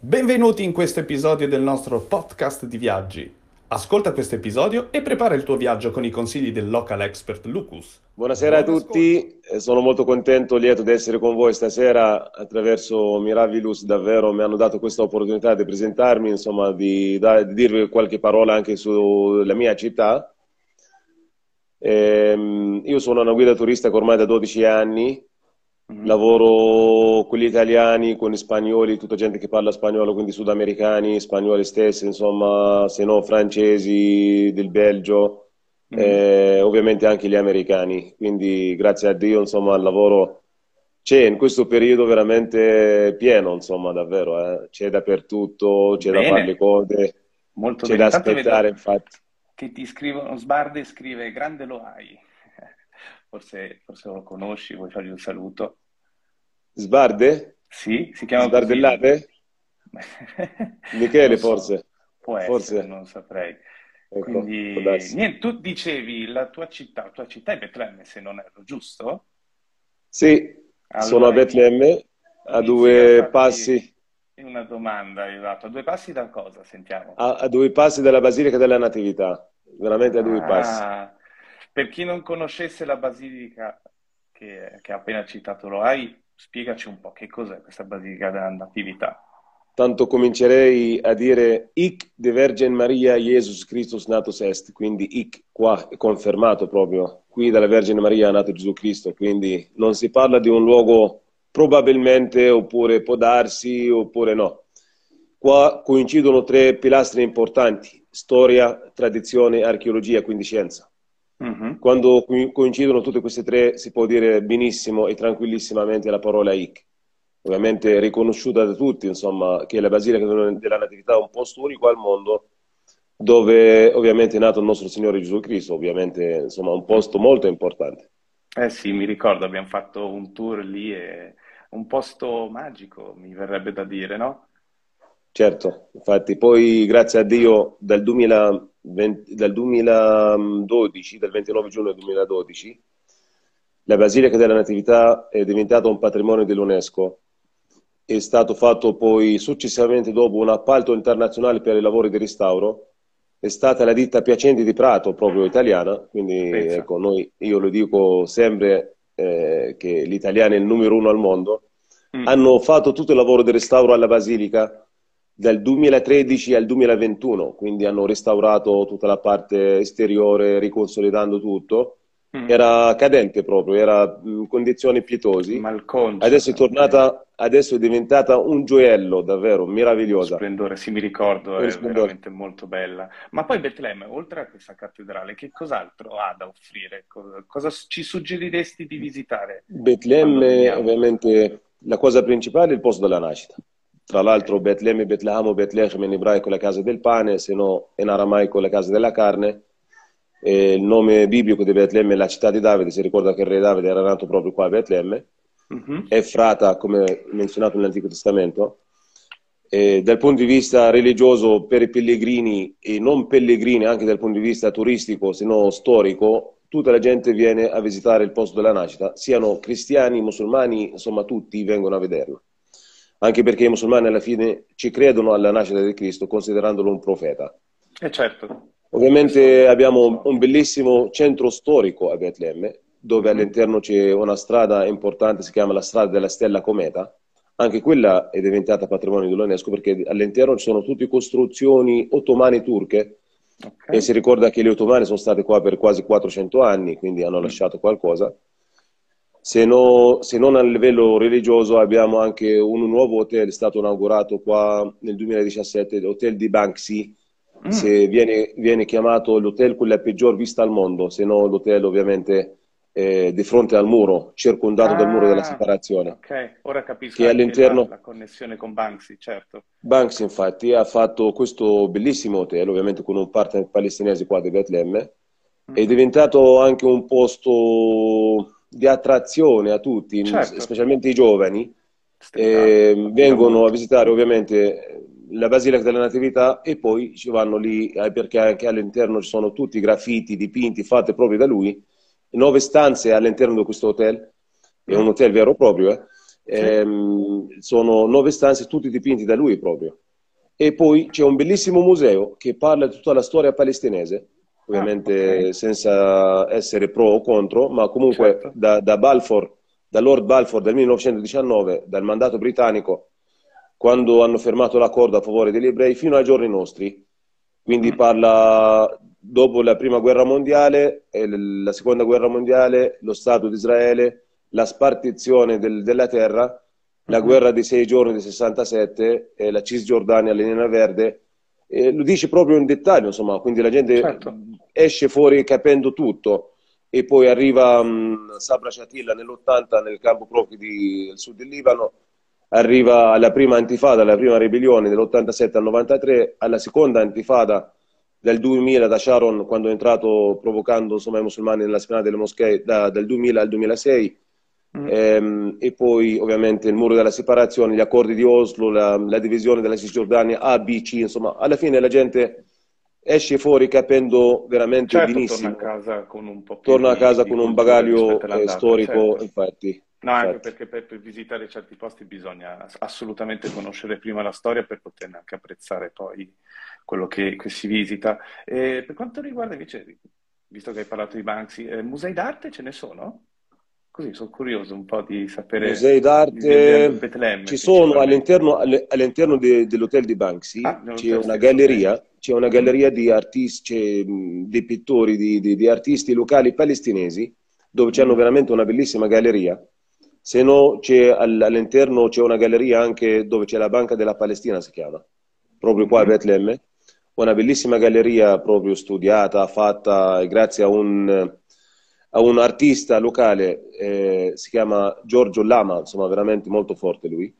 Benvenuti in questo episodio del nostro podcast di viaggi. Ascolta questo episodio e prepara il tuo viaggio con i consigli del local expert Lucas. Buonasera Buon a tutti, ascolto. sono molto contento, lieto di essere con voi stasera attraverso Miravilus, davvero mi hanno dato questa opportunità di presentarmi, insomma di, di dirvi qualche parola anche sulla mia città. Ehm, io sono una guida turistica ormai da 12 anni, Mm-hmm. Lavoro con gli italiani, con gli spagnoli, tutta gente che parla spagnolo, quindi sudamericani, spagnoli stessi, insomma, se no francesi del Belgio, mm-hmm. eh, ovviamente anche gli americani. Quindi grazie a Dio, insomma, il lavoro c'è in questo periodo veramente pieno, insomma, davvero. Eh. C'è dappertutto, c'è Bene. da fare le cose, Molto c'è bene. da aspettare, infatti. Che ti scrivono, Sbarde scrive, grande lo hai forse, forse lo conosci, vuoi fargli un saluto? Sbarde? Sì, si chiama Sbardellate? Michele so. forse? Può forse. essere, non saprei. Ecco, Quindi, niente, tu dicevi la tua città, la tua città è Betlemme, se non erro, giusto? Sì, allora, sono a Betlemme, a due a passi. Una domanda arrivata, a due passi da cosa? Sentiamo. A, a, due passi dalla Basilica della Natività, veramente a due ah, passi. Per chi non conoscesse la basilica che, che ha appena citato Loai, spiegaci un po' che cos'è questa basilica Natività. Tanto comincerei a dire Ic de Vergine Maria Jesus Christus natus est, quindi Ic qua è confermato proprio, qui dalla Vergine Maria è nato Gesù Cristo, quindi non si parla di un luogo probabilmente oppure può darsi oppure no. Qua coincidono tre pilastri importanti, storia, tradizione, archeologia, quindi scienza. Uh-huh. Quando coincidono tutte queste tre si può dire benissimo e tranquillissimamente la parola IC. Ovviamente riconosciuta da tutti, insomma, che la Basilica della Natività è un posto unico al mondo dove ovviamente è nato il nostro Signore Gesù Cristo, ovviamente insomma un posto molto importante. Eh sì, mi ricordo, abbiamo fatto un tour lì e un posto magico, mi verrebbe da dire, no? Certo, infatti poi grazie a Dio dal 2000 20, dal 2012, dal 29 giugno 2012, la Basilica della Natività è diventata un patrimonio dell'UNESCO. È stato fatto poi successivamente dopo un appalto internazionale per i lavori di restauro. È stata la ditta Piacenti di Prato, proprio italiana, quindi ecco, noi, io lo dico sempre eh, che l'italiano è il numero uno al mondo. Mm. Hanno fatto tutto il lavoro di restauro alla Basilica dal 2013 al 2021, quindi hanno restaurato tutta la parte esteriore, riconsolidando tutto. Mm. Era cadente proprio, era in condizioni pietosi. Malconcio, adesso è tornata, adesso è diventata un gioiello davvero meravigliosa. Splendore, sì, mi ricordo, è splendore. veramente molto bella. Ma poi Betlemme, oltre a questa cattedrale, che cos'altro ha da offrire? Cosa, cosa ci suggeriresti di visitare? Betlemme, ovviamente, la cosa principale è il posto della nascita. Tra l'altro Betlemme, Betlehamo, Betlechem in ebraico la casa del pane, se no in aramaico la casa della carne. E il nome biblico di Betlemme è la città di Davide, si ricorda che il re Davide era nato proprio qua a Betlemme. Uh-huh. È frata, come menzionato nell'Antico Testamento. E dal punto di vista religioso per i pellegrini e non pellegrini, anche dal punto di vista turistico, se no storico, tutta la gente viene a visitare il posto della nascita, siano cristiani, musulmani, insomma tutti vengono a vederlo anche perché i musulmani alla fine ci credono alla nascita di Cristo considerandolo un profeta. Eh certo. Ovviamente abbiamo un bellissimo centro storico a Betlemme, dove mm-hmm. all'interno c'è una strada importante, si chiama la strada della Stella Cometa. Anche quella è diventata patrimonio dell'UNESCO perché all'interno ci sono tutte costruzioni ottomane turche okay. e si ricorda che gli ottomani sono stati qua per quasi 400 anni, quindi hanno mm. lasciato qualcosa. Se, no, se, non a livello religioso abbiamo anche un nuovo hotel, è stato inaugurato qua nel 2017, l'hotel di Banksy, mm. viene, viene, chiamato l'hotel con la peggior vista al mondo, se no l'hotel ovviamente eh, di fronte al muro, circondato ah, dal muro della ah, separazione. Ok, ora capisco che all'interno... la, la, connessione con Banksy, certo. Banksy infatti ha fatto questo bellissimo hotel, ovviamente con un partner palestinese qua di Betlemme, mm. è diventato anche un posto di attrazione a tutti, certo. specialmente i giovani, eh, vengono a visitare ovviamente la Basilica della Natività e poi ci vanno lì eh, perché anche all'interno ci sono tutti i graffiti, dipinti fatti proprio da lui, nove stanze all'interno di questo hotel, è un hotel vero e proprio, eh, Ehm, sono nove stanze, tutti dipinti da lui proprio. E poi c'è un bellissimo museo che parla di tutta la storia palestinese, ovviamente ah, okay. senza essere pro o contro, ma comunque certo. da, da, Balfour, da Lord Balfour del 1919, dal mandato britannico, quando hanno fermato l'accordo a favore degli ebrei, fino ai giorni nostri. Quindi mm. parla dopo la prima guerra mondiale, la seconda guerra mondiale, lo Stato di Israele, la spartizione del, della terra, la mhm. guerra dei sei giorni del 67, e la Cisgiordania, l'Elena Verde, e lo dice proprio in dettaglio, insomma, quindi la gente certo. Esce fuori capendo tutto e poi arriva um, Sabra Shatilla nell'80 nel campo profughi del sud del Libano, arriva alla prima antifada, alla prima ribellione dell'87 al 93, alla seconda antifada del 2000 da Sharon quando è entrato provocando insomma, i musulmani nella spianata delle moschee da, dal 2000 al 2006 mm. ehm, e poi ovviamente il muro della separazione, gli accordi di Oslo, la, la divisione della Cisgiordania A, B, C, insomma alla fine la gente esce fuori capendo veramente certo, benissimo. Torna a casa con un po' Torna a casa con un bagaglio eh, storico, certo. infatti. No, anche perché per, per, visitare certi posti bisogna assolutamente conoscere prima la storia per poterne anche apprezzare poi quello che, che si visita. E per quanto riguarda invece, visto che hai parlato di Banksy, eh, musei d'arte ce ne sono? Così sono curioso un po' di sapere. Musei d'arte Betlemme, ci sono all'interno, all'interno de, dell'hotel di Banksy, ah, c'è una galleria, c'è una galleria di artisti, di pittori, di, di, di, artisti locali palestinesi, dove c'hanno mm. veramente una bellissima galleria. Se no, c'è, all'interno c'è una galleria anche dove c'è la Banca della Palestina, si chiama, proprio qua a mm. Betlemme una bellissima galleria proprio studiata, fatta grazie a un, a un artista locale, eh, si chiama Giorgio Lama, insomma veramente molto forte lui.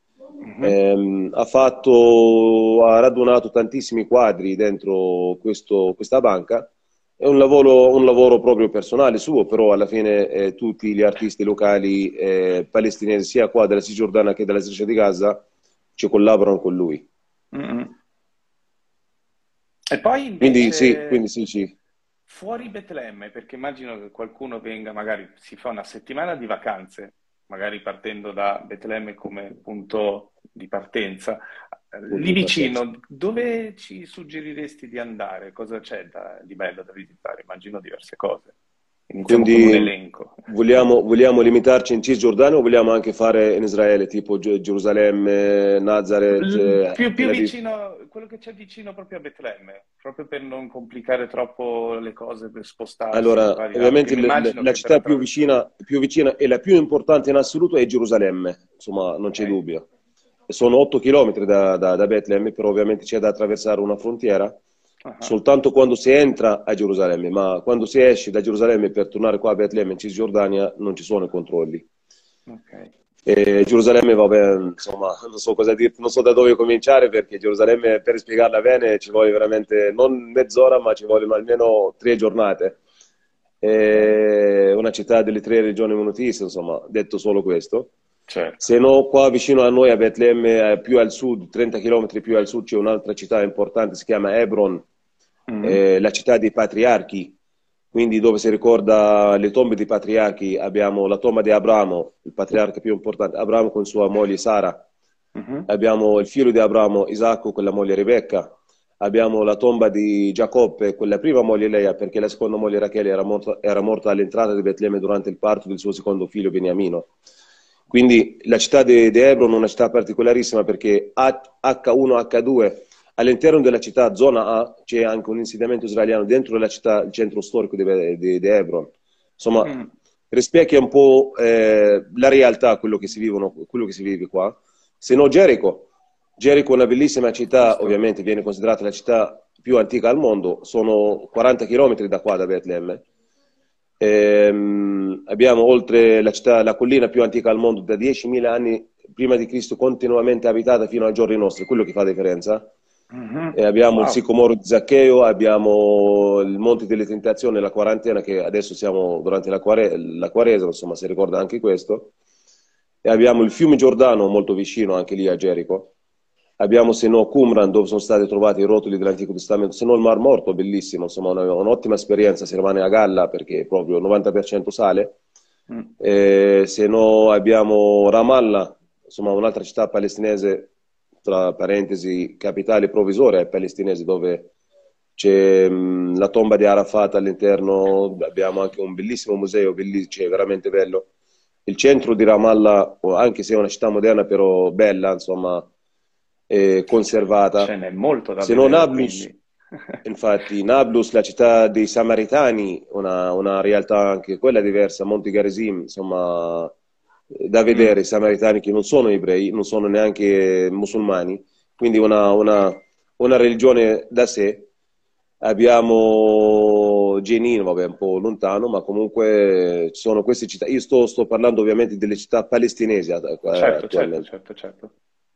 Mm-hmm. Eh, ha, fatto, ha radunato tantissimi quadri dentro questo, questa banca. È un lavoro, un lavoro, proprio personale suo, però alla fine eh, tutti gli artisti locali eh, palestinesi, sia qua della Cisgiordania che della striscia di Gaza, ci collaborano con lui. Mm-hmm. E poi invece, quindi, sì, quindi sì, sì. Fuori Betlemme, perché immagino che qualcuno venga, magari si fa una settimana di vacanze, magari partendo da Betlemme come punto di partenza. Lì vicino, dove ci suggeriresti di andare? Cosa c'è da, di bello da visitare? Immagino diverse cose. Iniziamo Quindi vogliamo, vogliamo, limitarci in Cisgiordania o vogliamo anche fare in Israele, tipo Gerusalemme, Nazareth? Più, più vicino, quello che c'è vicino proprio a Betlemme, proprio per non complicare troppo le cose, per spostarsi. Allora, ovviamente la, la città più vicina, più vicina, e la più importante in assoluto è Gerusalemme, insomma non c'è okay. dubbio. Sono 8 km da, da, da Betlemme, però ovviamente c'è da attraversare una frontiera uh-huh. soltanto quando si entra a Gerusalemme, ma quando si esce da Gerusalemme per tornare qua a Betlemme in Cisgiordania non ci sono i controlli. Okay. E Gerusalemme, vabbè, insomma, non so cosa dire, non so da dove cominciare perché Gerusalemme, per spiegarla bene, ci vuole veramente non mezz'ora, ma ci vogliono almeno tre giornate. È una città delle tre regioni monotiste, insomma, detto solo questo. Certo. Se no, qua vicino a noi a Betlemme, eh, più al sud, 30 km più al sud, c'è un'altra città importante, si chiama Hebron, mm. eh, la città dei patriarchi. Quindi dove si ricorda le tombe dei patriarchi abbiamo la tomba di Abramo, il patriarca più importante, Abramo con sua moglie Sara. Mm-hmm. Abbiamo il figlio di Abramo, Isacco, con la moglie Rebecca. Abbiamo la tomba di Giacobbe con la prima moglie Leia, perché la seconda moglie Rachele era morta, era morta all'entrata di Betlemme durante il parto del suo secondo figlio Beniamino. Quindi la città di, di Hebron è una città particolarissima perché H1, H2, all'interno della città, zona A, c'è anche un insediamento israeliano dentro la città, il centro storico di, di, di Hebron. Insomma, mm. rispecchia un po' eh, la realtà, quello che, si vivono, quello che si vive qua. Se no Gerico. Gerico è una bellissima città, ovviamente viene considerata la città più antica al mondo, sono 40 km da qua, da Betlemme Ehm, abbiamo oltre la, città, la collina più antica al mondo da 10.000 anni prima di Cristo continuamente abitata fino ai giorni nostri, quello che fa differenza. Mm-hmm. abbiamo wow. il sicomoro di Zaccheo, abbiamo il Monte delle Tentazioni, la quarantena che adesso siamo durante la, quare- la Quaresima, insomma si ricorda anche questo. E abbiamo il fiume Giordano molto vicino anche lì a Gerico. Abbiamo se no Qumran dove sono stati trovati i rotoli dell'Antico Testamento, se no il Mar Morto, bellissimo, insomma una, un'ottima esperienza, si rimane a galla perché proprio il 90% sale. Mm. Se no abbiamo Ramallah, insomma, un'altra città palestinese, tra parentesi, capitale provvisoria palestinese, dove c'è mh, la tomba di Arafat all'interno, abbiamo anche un bellissimo museo, bellissimo, cioè, veramente bello. Il centro di Ramallah, anche se è una città moderna, però bella, insomma, conservata. Ce n'è molto da se vedere. non Nablus, infatti, Nablus, la città dei Samaritani, una, una realtà anche quella diversa, Monti Garesim, insomma, da vedere, mm. i Samaritani che non sono ebrei, non sono neanche musulmani, quindi una, una, una religione da sé. Abbiamo Genin, vabbè, un po' lontano, ma comunque ci sono queste città. Io sto, sto parlando ovviamente delle città palestinesi. Eh, certo, certo, certo, certo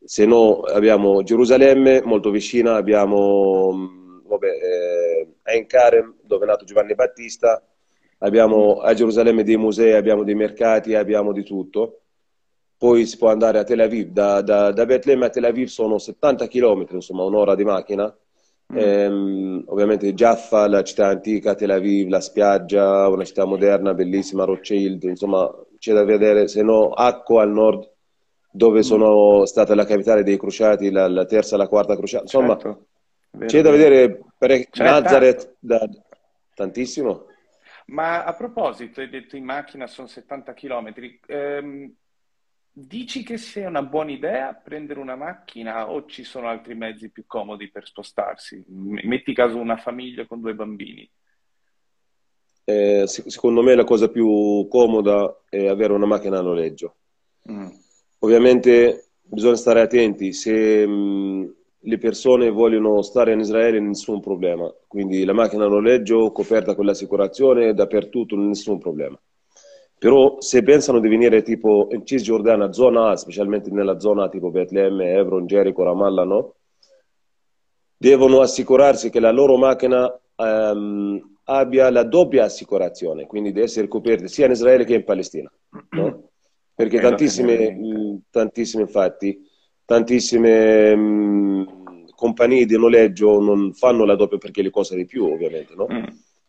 se no abbiamo Gerusalemme molto vicina, abbiamo mm, vabbè, eh, Ein Karem dove è nato Giovanni Battista, abbiamo a Gerusalemme dei musei, abbiamo dei mercati, abbiamo di tutto. Poi si può andare a Tel Aviv, da, da, da Betlemme a Tel Aviv sono 70 km, insomma un'ora di macchina. Mm. Ehm, ovviamente Jaffa, la città antica, Tel Aviv, la spiaggia, una città moderna, bellissima, Rothschild, insomma c'è da vedere, se no Acco al nord, dove mm. sono stata la capitale dei crociati, la, la terza e la quarta crociata. Insomma, certo. c'è da vedere per Nazareth da... tantissimo. Ma a proposito, hai detto in macchina sono 70 km. Ehm, dici che sia una buona idea prendere una macchina o ci sono altri mezzi più comodi per spostarsi? Metti caso una famiglia con due bambini. Eh, secondo me la cosa più comoda è avere una macchina a noleggio. Mm. Ovviamente bisogna stare attenti, se mh, le persone vogliono stare in Israele nessun problema, quindi la macchina a noleggio coperta con l'assicurazione dappertutto nessun problema. Però se pensano di venire tipo in Cisgiordania, zona A, specialmente nella zona tipo Betlemme, Hebron, Jericho, Ramallah, no? Devono assicurarsi che la loro macchina um, abbia la doppia assicurazione, quindi deve essere coperta sia in Israele che in Palestina, no? perché tantissime, tantissime infatti, tantissime mh, compagnie di noleggio non fanno la doppia perché le costano di più ovviamente, no? Mm.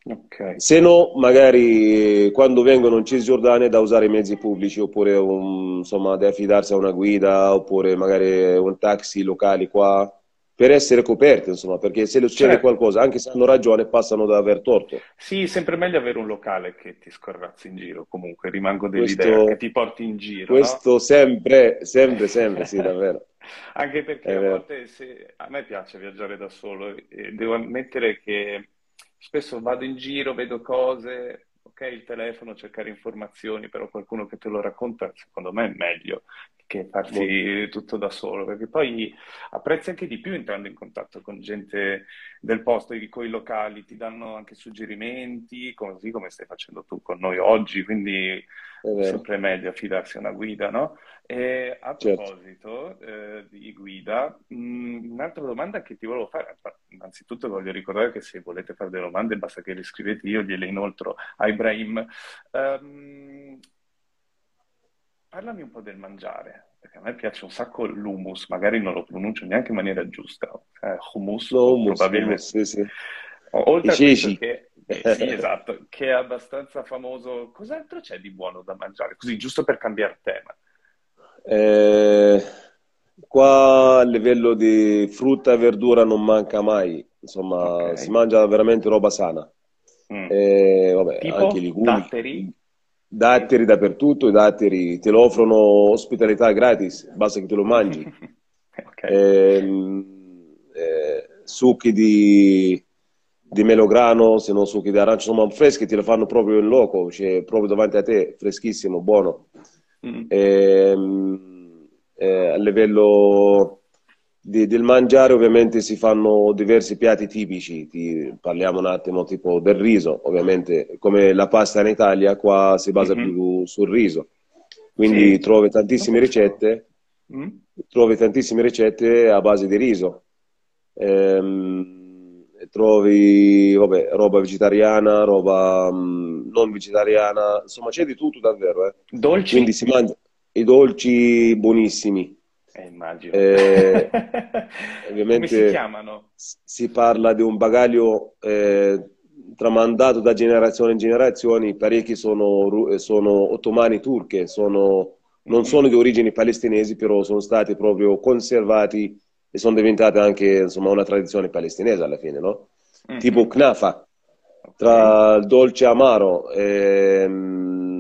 Okay. Se no, magari quando vengono in Cisgiordania da usare i mezzi pubblici oppure un, insomma, da affidarsi a una guida oppure magari un taxi locali qua per essere coperte, insomma, perché se le succede certo. qualcosa, anche se hanno ragione, passano da aver torto. Sì, sempre meglio avere un locale che ti scorrazzi in giro, comunque rimango dell'idea questo, che ti porti in giro. Questo no? sempre, sempre, sempre, sì, davvero. anche perché È a volte se... a me piace viaggiare da solo e devo ammettere che spesso vado in giro, vedo cose, ok, il telefono, cercare informazioni, però qualcuno che te lo racconta, secondo me è meglio che farsi tutto da solo, perché poi apprezzi anche di più entrando in contatto con gente del posto, con i locali, ti danno anche suggerimenti, così come stai facendo tu con noi oggi, quindi è sempre meglio affidarsi a una guida, no? E a certo. proposito certo. eh, di guida, mh, mm, un'altra domanda che ti volevo fare, innanzitutto voglio ricordare che se volete fare delle domande basta che le scrivete, io gliele inoltro a Ibrahim. Um, parlami un po' del mangiare, perché a me piace un sacco l'humus, magari non lo pronuncio neanche in maniera giusta. Eh, hummus, hummus, probabilmente. Sì, sì. Oltre I a questo che, eh, sì, esatto, che è abbastanza famoso, cos'altro c'è di buono da mangiare? Così, giusto per cambiare tema. Eh, qua a livello di frutta e verdura non manca mai, insomma, okay. si mangia veramente roba sana. Mm. Eh, vabbè, tipo anche legumi. Datteri? Datteri dappertutto, i datteri ti lo offrono ospitalità gratis, basta che te lo mangi. okay. eh, eh, succhi di, di, melograno, se non succhi di arancia, insomma freschi, ti lo fanno proprio in loco, cioè proprio davanti a te, freschissimo, buono. Mm. Eh, a livello di, del mangiare ovviamente si fanno diversi piatti tipici, Ti, parliamo un attimo tipo del riso, ovviamente come la pasta in Italia qua si basa mm-hmm. più sul riso, quindi sì. trovi tantissime ricette, mm. trovi tantissime ricette a base di riso. Ehm, trovi vabbè, roba vegetariana, roba mh, non vegetariana, insomma c'è di tutto davvero. Eh. Dolci? Quindi si mangia i dolci buonissimi. Eh, immagino. Eh, ovviamente Come si chiamano? Si parla di un bagaglio eh, tramandato da generazione in generazione, parecchi sono, sono ottomani turche, sono non mm. sono di origini palestinesi, però sono stati proprio conservati e sono diventate anche insomma, una tradizione palestinese alla fine, no? Mm-hmm. Tipo knafa, tra il dolce e amaro. Ehm, eh,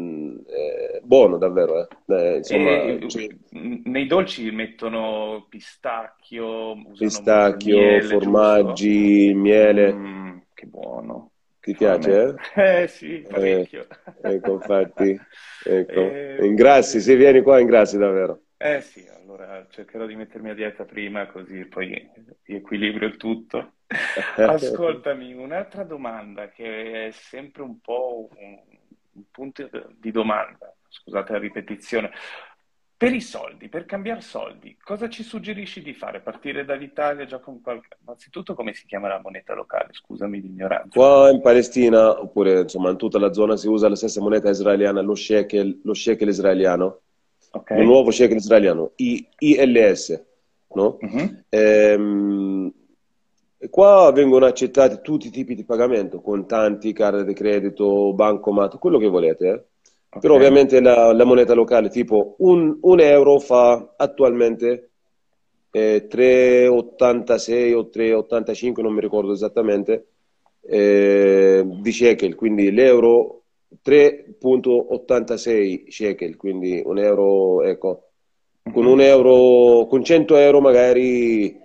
buono davvero, eh. Eh, insomma, e, cioè... nei dolci mettono pistacchio, pistacchio, miele, formaggi, giusto? miele. Mm, che buono. Ti piace? Eh, eh sì, parecchio. Eh, ecco, infatti, ecco. Eh, ingrassi, se vieni qua ingrassi davvero. Eh sì, allora cercherò di mettermi a dieta prima, così poi equilibrio il tutto. Ascoltami, un'altra domanda che è sempre un po' un, un punto di domanda, scusate la ripetizione. Per i soldi, per cambiare soldi, cosa ci suggerisci di fare? Partire dall'Italia già con qualche... Innanzitutto come si chiama la moneta locale? Scusami l'ignoranza. Qua in Palestina, oppure insomma in tutta la zona, si usa la stessa moneta israeliana, lo shekel, lo shekel israeliano. Okay. Il nuovo shekel israeliano, I, ILS. No? Uh-huh. Ehm, qua vengono accettati tutti i tipi di pagamento, contanti, carta di credito, bancomat, quello che volete. Eh? Okay. Però ovviamente la, la, moneta locale, tipo un, un euro fa attualmente eh, 3,86 o 3,85, non mi ricordo esattamente, eh, di shekel, quindi l'euro 3,86 shekel, quindi un euro, ecco, con un euro, con 100 euro magari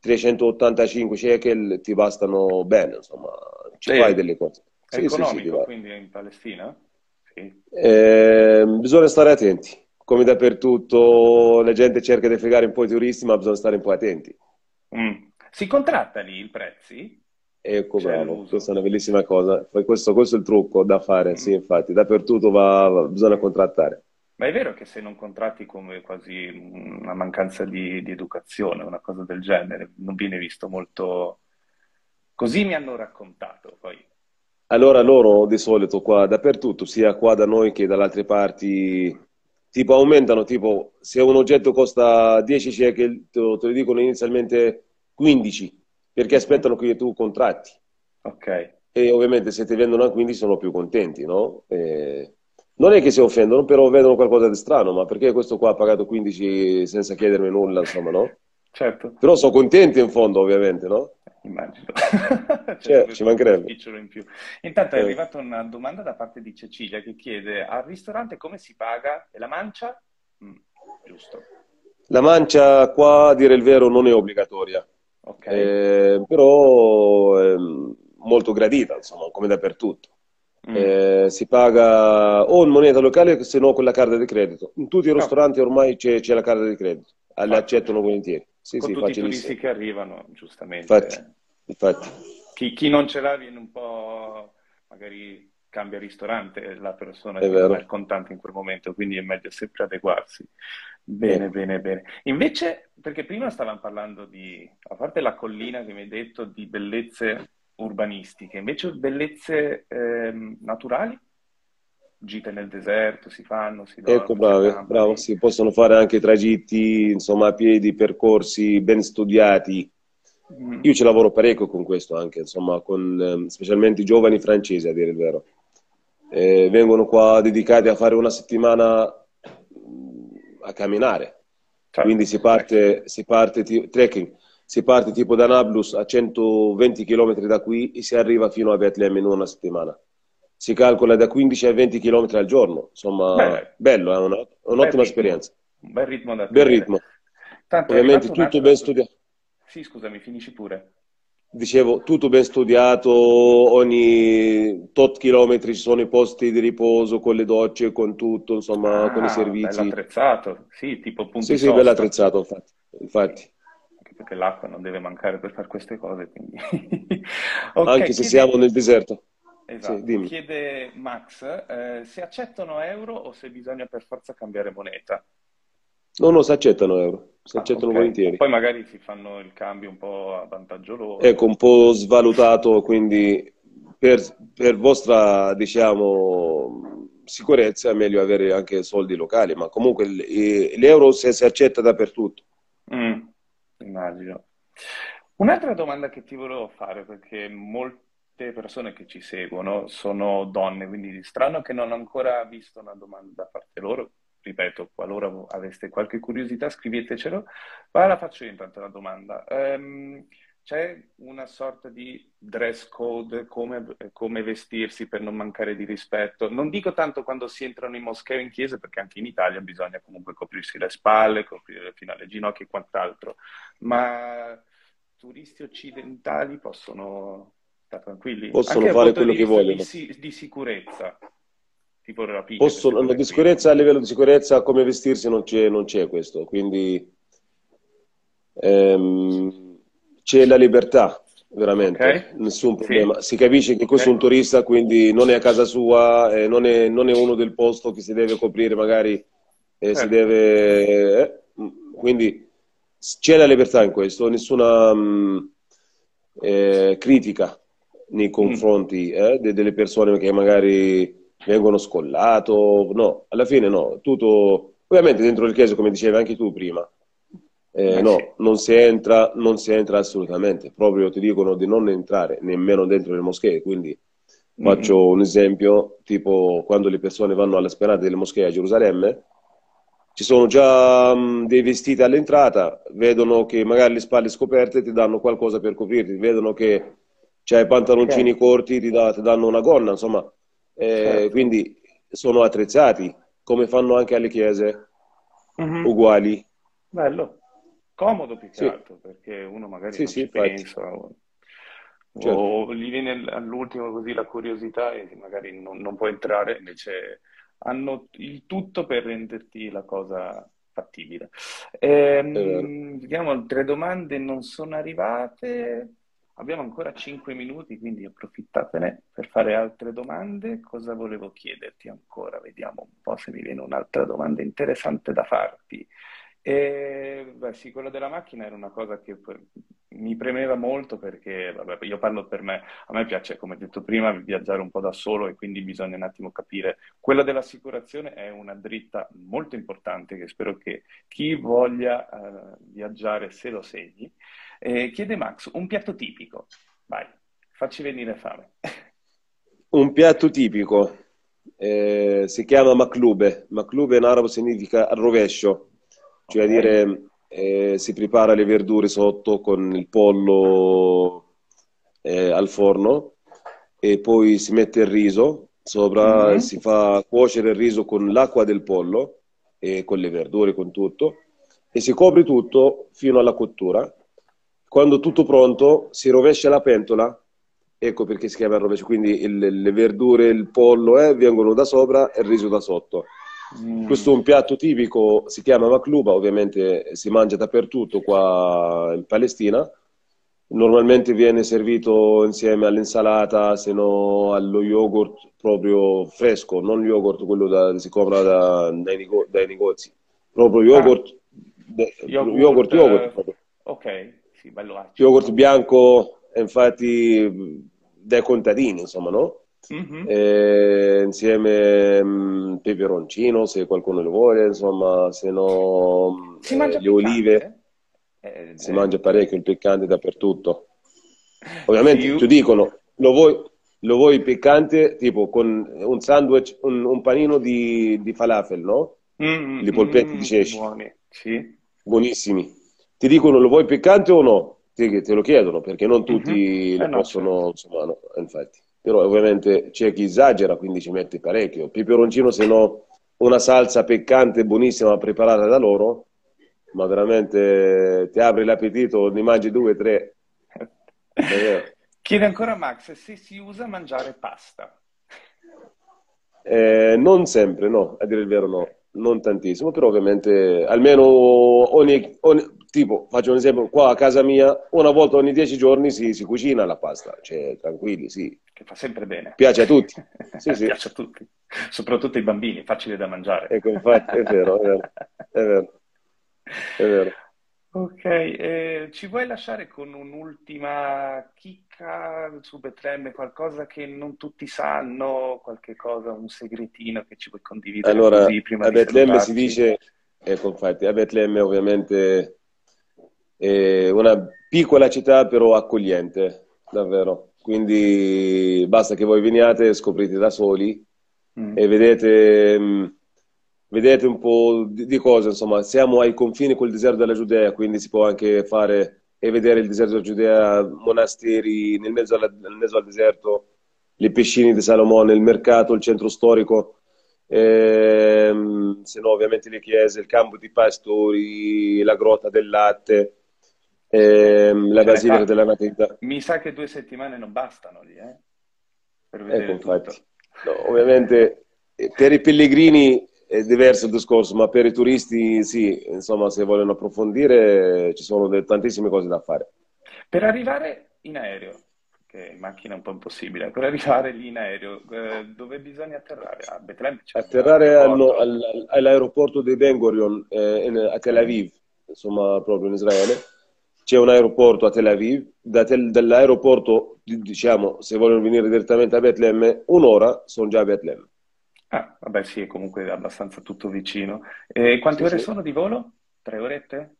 385 shekel ti bastano bene, insomma, ci fai delle cose. È sì, economico, sì, sì, quindi in Palestina? Eh, bisogna stare attenti. Come dappertutto la gente cerca di fregare un po' i turisti, ma bisogna stare un po' attenti. Mm. Si contratta lì i prezzi? Ecco, bravo, l'uso. questa è una bellissima cosa. Questo, questo, è il trucco da fare, mm. sì, infatti, dappertutto va, va, bisogna contrattare. Ma è vero che se non contratti come quasi una mancanza di, di educazione, una cosa del genere, non viene visto molto... Così mi hanno raccontato poi. Allora loro di solito qua dappertutto, sia qua da noi che dalle altre parti, tipo aumentano, tipo se un oggetto costa 10 shekel, te, te lo dicono inizialmente 15, perché aspettano che tu contratti. Ok. E ovviamente se ti vendono a 15 sono più contenti, no? E non è che si offendono, però vedono qualcosa di strano, ma perché questo qua ha pagato 15 senza chiedermi nulla, insomma, no? Certo. Però sono contenti in fondo, ovviamente, no? immagino. cioè, ci mancherebbe. In più. Intanto è eh. arrivata una domanda da parte di Cecilia che chiede al ristorante come si paga e la mancia? Mm, giusto. La mancia qua, a dire il vero, non è obbligatoria. Okay. Eh, però è molto gradita, insomma, come dappertutto. Mm. Eh, si paga o in moneta locale se no con la carta di credito. In tutti i ristoranti ormai c'è, c'è la carta di credito, le accettano volentieri. Sì, con sì, tutti i turisti che arrivano, giustamente. Infatti, infatti. Chi, chi, non ce l'ha viene un po', magari cambia ristorante la persona che ha il contante in quel momento, quindi è meglio sempre adeguarsi. Bene, eh. bene, bene. Invece, perché prima stavamo parlando di, a parte la collina che mi hai detto, di bellezze urbanistiche, invece bellezze eh, naturali? Gite nel deserto si fanno, si dorme, Ecco, bravo, bravo, si possono fare anche tragitti, insomma, a piedi, percorsi ben studiati. Mm. Io ci lavoro parecchio con questo anche, insomma, con ehm, specialmente i giovani francesi, a dire il vero. Eh, vengono qua dedicati a fare una settimana mm, a camminare. Certo. Quindi si parte, si parte trekking, si parte tipo da Nablus a 120 km da qui e si arriva fino a Bethlehem in una settimana si calcola da 15 a 20 km al giorno. Insomma, Beh, bello, è una, un'ottima esperienza. Un bel ritmo da Bel ritmo. Tanto Ovviamente tutto ben studiato. Sì, scusami, finisci pure. Dicevo, tutto ben studiato, ogni tot chilometri ci sono i posti di riposo con le docce, con tutto, insomma, ah, con i servizi. Bello attrezzato, sì, tipo punti Sì, sì, bello attrezzato, infatti. infatti. Anche perché l'acqua non deve mancare per fare queste cose, quindi... okay, Anche se siamo nel deserto. Esatto, sì, chiede Max eh, se accettano euro o se bisogna per forza cambiare moneta. No, no, si accettano euro, si ah, accettano okay. volentieri. Poi magari si fanno il cambio un po' a vantaggio loro. Ecco, un po' svalutato, quindi per, per vostra, diciamo, sicurezza è meglio avere anche soldi locali, ma comunque l'euro si, si accetta dappertutto. Mm, immagino. Un'altra domanda che ti volevo fare, perché molti le persone che ci seguono sono donne, quindi strano che non ho ancora visto una domanda da parte loro, ripeto, qualora aveste qualche curiosità scrivetecelo. Ma la faccio io intanto la domanda. Um, c'è una sorta di dress code, come, come, vestirsi per non mancare di rispetto. Non dico tanto quando si entrano in moschea o in chiesa, perché anche in Italia bisogna comunque coprirsi le spalle, coprire fino alle ginocchia e quant'altro, ma turisti occidentali possono stare tranquilli. Possono fare quello che vogliono. Di, di sicurezza. Tipo rapire, possono, di sicurezza, a livello di sicurezza, come vestirsi non c'è, non c'è questo, quindi... Ehm, c'è la libertà, veramente, okay. nessun problema. Sì. Si capisce che questo okay. è un turista, quindi non è a casa sua, eh, non, è, non, è, uno del posto che si deve coprire, magari eh, certo. si deve... Eh, quindi c'è la libertà in questo, nessuna mh, mm, eh, critica nei confronti mm. delle persone che magari vengono scollato, no, alla fine no, tutto, ovviamente dentro il chiesa, come dicevi anche tu prima, eh, no, non si, entra, non si entra assolutamente, proprio ti dicono di non entrare nemmeno dentro le moschee, quindi mm-hmm. faccio un esempio, tipo quando le persone vanno alle spianate delle moschee a Gerusalemme, ci sono già um, dei vestiti all'entrata, vedono che magari le spalle scoperte ti danno qualcosa per coprirti, vedono che c'hai pantaloncini okay. corti, ti, da, ti, danno una gonna, insomma, eh, certo. quindi sono attrezzati, come fanno anche alle chiese, mm-hmm. uguali. Bello. Comodo più che sì. altro, perché uno magari sì, non sì, pensa, o, certo. o, gli viene all'ultimo così la curiosità e magari non, non può entrare, invece hanno il tutto per renderti la cosa fattibile. Ehm, vediamo, tre domande non sono arrivate. Abbiamo ancora 5 minuti, quindi approfittatene per fare altre domande. Cosa volevo chiederti ancora? Vediamo un po' se mi viene un'altra domanda interessante da farti. E, beh, sì, quello della macchina era una cosa che mi premeva molto perché, vabbè, io parlo per me, a me piace, come detto prima, viaggiare un po' da solo e quindi bisogna un attimo capire. Quella dell'assicurazione è una dritta molto importante che spero che chi voglia uh, viaggiare se lo segni. Eh, chiede Max, un piatto tipico. Vai, facci venire fame. un piatto tipico. Eh, si chiama maclube. Maclube in arabo significa rovescio cioè okay. dire eh, si prepara le verdure sotto con il pollo eh, al forno e poi si mette il riso sopra, mm-hmm. si fa cuocere il riso con l'acqua del pollo e con le verdure, con tutto e si copre tutto fino alla cottura. Quando tutto pronto si rovescia la pentola ecco perché si chiama rovescio, quindi il, le verdure, il pollo eh, vengono da sopra e il riso da sotto. Mm. Questo è un piatto tipico, si chiama makluba, ovviamente si mangia dappertutto qua in Palestina. Normalmente viene servito insieme all'insalata, se no allo yogurt proprio fresco, non yogurt quello che si compra da, dai, nego, dai, negozi, proprio yogurt, ah. de, yogurt, yogurt, yogurt eh, ok, sì, bello acido. Yogurt bianco, infatti dai contadini, insomma, no? Mm-hmm. Eh, insieme mh, mm, peperoncino se qualcuno lo vuole, insomma, se no si eh, le olive. Eh, si mangia parecchio il piccante dappertutto. Ovviamente sì, ti dicono, lo vuoi, lo vuoi piccante tipo con un sandwich, un, un panino di, di, falafel, no? Mm-hmm. Di polpetti mm, di ceci. Buoni, sì. Buonissimi. Ti dicono lo vuoi piccante o no? Te, te lo chiedono perché non tutti mm-hmm. lo eh, possono, no, certo. insomma, no, infatti però ovviamente c'è chi esagera, quindi ci mette parecchio. Peperoncino, se no, una salsa piccante buonissima preparata da loro, ma veramente ti apri l'appetito, ne mangi due, tre. Chiede ancora Max se si usa mangiare pasta. Eh, non sempre, no, a dire il vero no, non tantissimo, però ovviamente almeno ogni, ogni tipo, faccio un esempio, qua a casa mia, una volta ogni dieci giorni si, si cucina la pasta, cioè tranquilli, sì. Che fa sempre bene. Piace a tutti. Sì, sì. Piace a tutti, soprattutto ai bambini, facile da mangiare. Ecco, infatti, è vero, è vero, è vero. È vero. Ok, eh, ci vuoi lasciare con un'ultima chicca su Betlemme, qualcosa che non tutti sanno, qualche cosa, un segretino che ci vuoi condividere allora, così prima a Betlemme si dice, ecco infatti, a Betlemme ovviamente è una piccola città però accogliente, davvero. Quindi basta che voi veniate, scoprite da soli mm. e vedete mm, vedete un po' di, di cose, insomma, siamo ai confini col deserto della Giudea, quindi si può anche fare e vedere il deserto della Giudea, monasteri nel mezzo, alla, nel mezzo al deserto, le piscine di Salomone, il mercato, il centro storico, ehm, se no ovviamente le chiese, il campo di pastori, la grotta del latte, ehm, la basilica della Natività. Mi sa che due settimane non bastano lì, eh? Per ecco, vedere ecco, infatti. No, ovviamente per i pellegrini è diverso il discorso, ma per i turisti sì, insomma, se vogliono approfondire ci sono tantissime cose da fare. Per arrivare in aereo, che in macchina è un po' impossibile, per arrivare lì in aereo, eh, dove bisogna atterrare? A Betlemme? Atterrare al, al, all'aeroporto di Ben Gurion eh, in, a Tel Aviv, insomma, proprio in Israele. C'è un aeroporto a Tel Aviv, da tel, dall'aeroporto, diciamo, se vogliono venire direttamente a Betlemme, un'ora sono già a Betlemme. Ah, vabbè, sì, è comunque abbastanza tutto vicino. E quante sì, ore sì. sono di volo? Tre orette?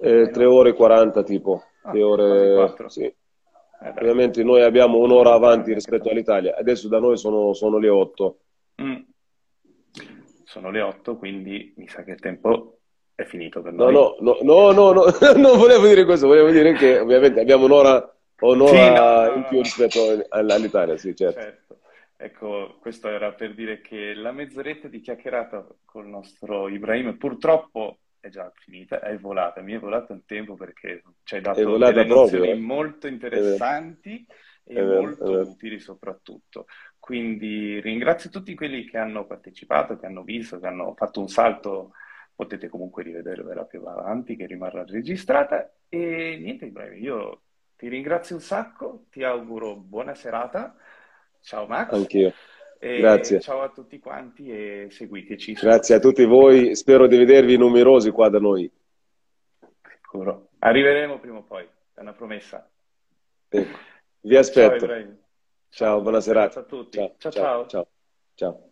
Eh, tre ore e quaranta, tipo. Ah, tre ore, sì. Eh, Ovviamente noi abbiamo un'ora avanti rispetto all'Italia, adesso da noi sono, sono le otto. Mm. Sono le otto, quindi mi sa che il tempo è finito per noi. No, no, no, no, no, non volevo dire questo, volevo dire che ovviamente abbiamo un'ora, un'ora in più rispetto all'Italia, sì, certo. Ecco, questo era per dire che la mezz'oretta di chiacchierata con il nostro Ibrahim purtroppo è già finita, è volata, mi è volata il tempo perché ci hai dato delle nozioni eh. molto interessanti e vero, molto utili soprattutto. Quindi ringrazio tutti quelli che hanno partecipato, che hanno visto, che hanno fatto un salto, potete comunque rivedervela più avanti, che rimarrà registrata. E niente Ibrahim, io ti ringrazio un sacco, ti auguro buona serata Ciao Max. Anch'io. E Grazie. Ciao a tutti quanti e seguiteci. Grazie a tutti voi, spero di vedervi numerosi qua da noi. Sicuro. Arriveremo prima o poi, è una promessa. Ecco. Vi aspetto. Ciao, ciao buona serata. a tutti. ciao. ciao. ciao. ciao. ciao.